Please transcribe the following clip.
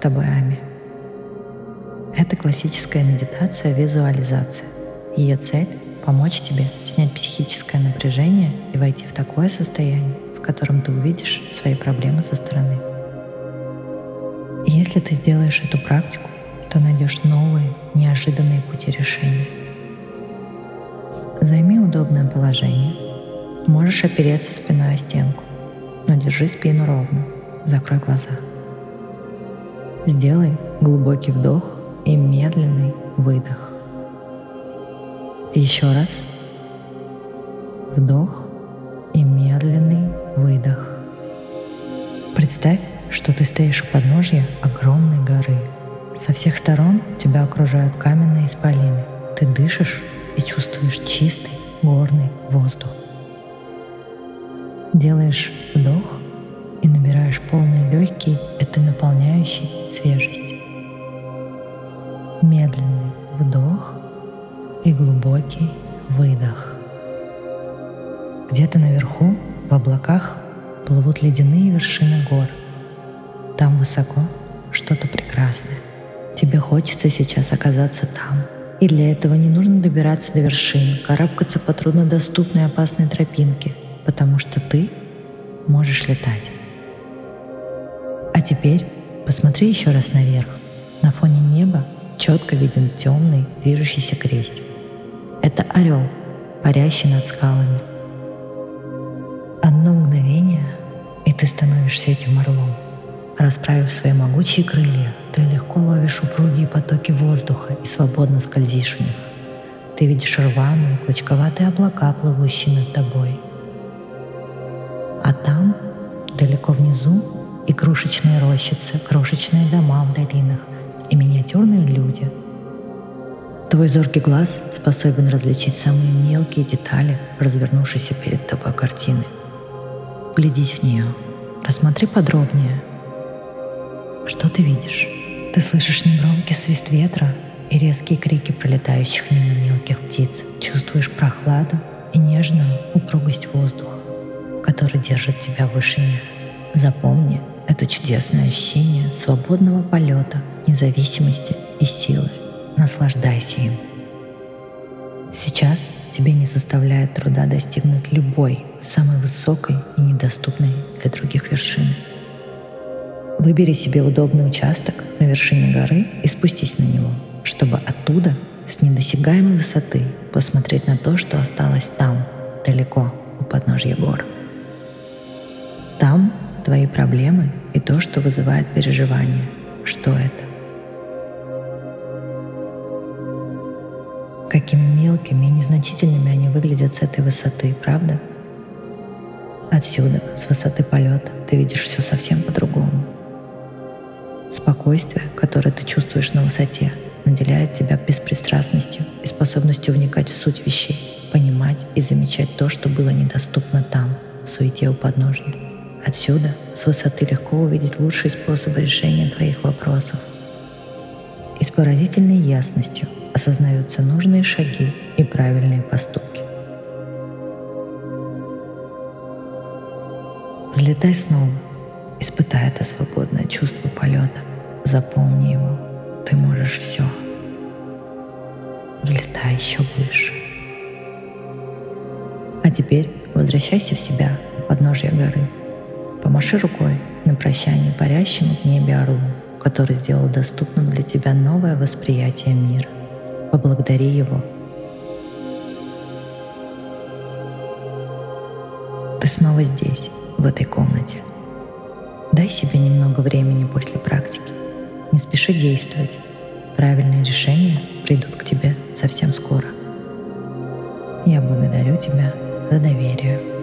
Тобой Ами. Это классическая медитация визуализация. Ее цель — помочь тебе снять психическое напряжение и войти в такое состояние, в котором ты увидишь свои проблемы со стороны. Если ты сделаешь эту практику, то найдешь новые, неожиданные пути решения. Займи удобное положение. Можешь опереться спиной о стенку, но держи спину ровно. Закрой глаза. Сделай глубокий вдох и медленный выдох. Еще раз. Вдох и медленный выдох. Представь, что ты стоишь у подножья огромной горы. Со всех сторон тебя окружают каменные исполины. Ты дышишь и чувствуешь чистый горный воздух. Делаешь вдох и набираешь полные легкие этой наполняющей свежести. Медленный вдох и глубокий выдох. Где-то наверху, в облаках, плывут ледяные вершины гор. Там высоко что-то прекрасное. Тебе хочется сейчас оказаться там. И для этого не нужно добираться до вершин, карабкаться по труднодоступной опасной тропинке, потому что ты можешь летать. А теперь посмотри еще раз наверх. На фоне неба четко виден темный движущийся крестик. Это орел, парящий над скалами. Одно мгновение, и ты становишься этим орлом. Расправив свои могучие крылья, ты легко ловишь упругие потоки воздуха и свободно скользишь в них. Ты видишь рваные, клочковатые облака, плывущие над тобой. А там, далеко внизу, и крошечные рощицы, крошечные дома в долинах и миниатюрные люди. Твой зоркий глаз способен различить самые мелкие детали развернувшейся перед тобой картины. Вглядись в нее, рассмотри подробнее. Что ты видишь? Ты слышишь негромкий свист ветра и резкие крики пролетающих мимо мелких птиц. Чувствуешь прохладу и нежную упругость воздуха, который держит тебя в вышине. Запомни, это чудесное ощущение свободного полета, независимости и силы. Наслаждайся им. Сейчас тебе не заставляет труда достигнуть любой, самой высокой и недоступной для других вершины. Выбери себе удобный участок на вершине горы и спустись на него, чтобы оттуда, с недосягаемой высоты, посмотреть на то, что осталось там, далеко, у подножья гор. Там твои проблемы и то, что вызывает переживание. Что это? Какими мелкими и незначительными они выглядят с этой высоты, правда? Отсюда, с высоты полета, ты видишь все совсем по-другому. Спокойствие, которое ты чувствуешь на высоте, наделяет тебя беспристрастностью и способностью вникать в суть вещей, понимать и замечать то, что было недоступно там, в суете у подножья. Отсюда, с высоты, легко увидеть лучшие способы решения твоих вопросов. И с поразительной ясностью осознаются нужные шаги и правильные поступки. Взлетай снова, испытай это свободное чувство полета, запомни его, ты можешь все. Взлетай еще выше. А теперь возвращайся в себя у подножия горы – Помаши рукой на прощание парящему в небе орлу, который сделал доступным для тебя новое восприятие мира. Поблагодари его. Ты снова здесь, в этой комнате. Дай себе немного времени после практики. Не спеши действовать. Правильные решения придут к тебе совсем скоро. Я благодарю тебя за доверие.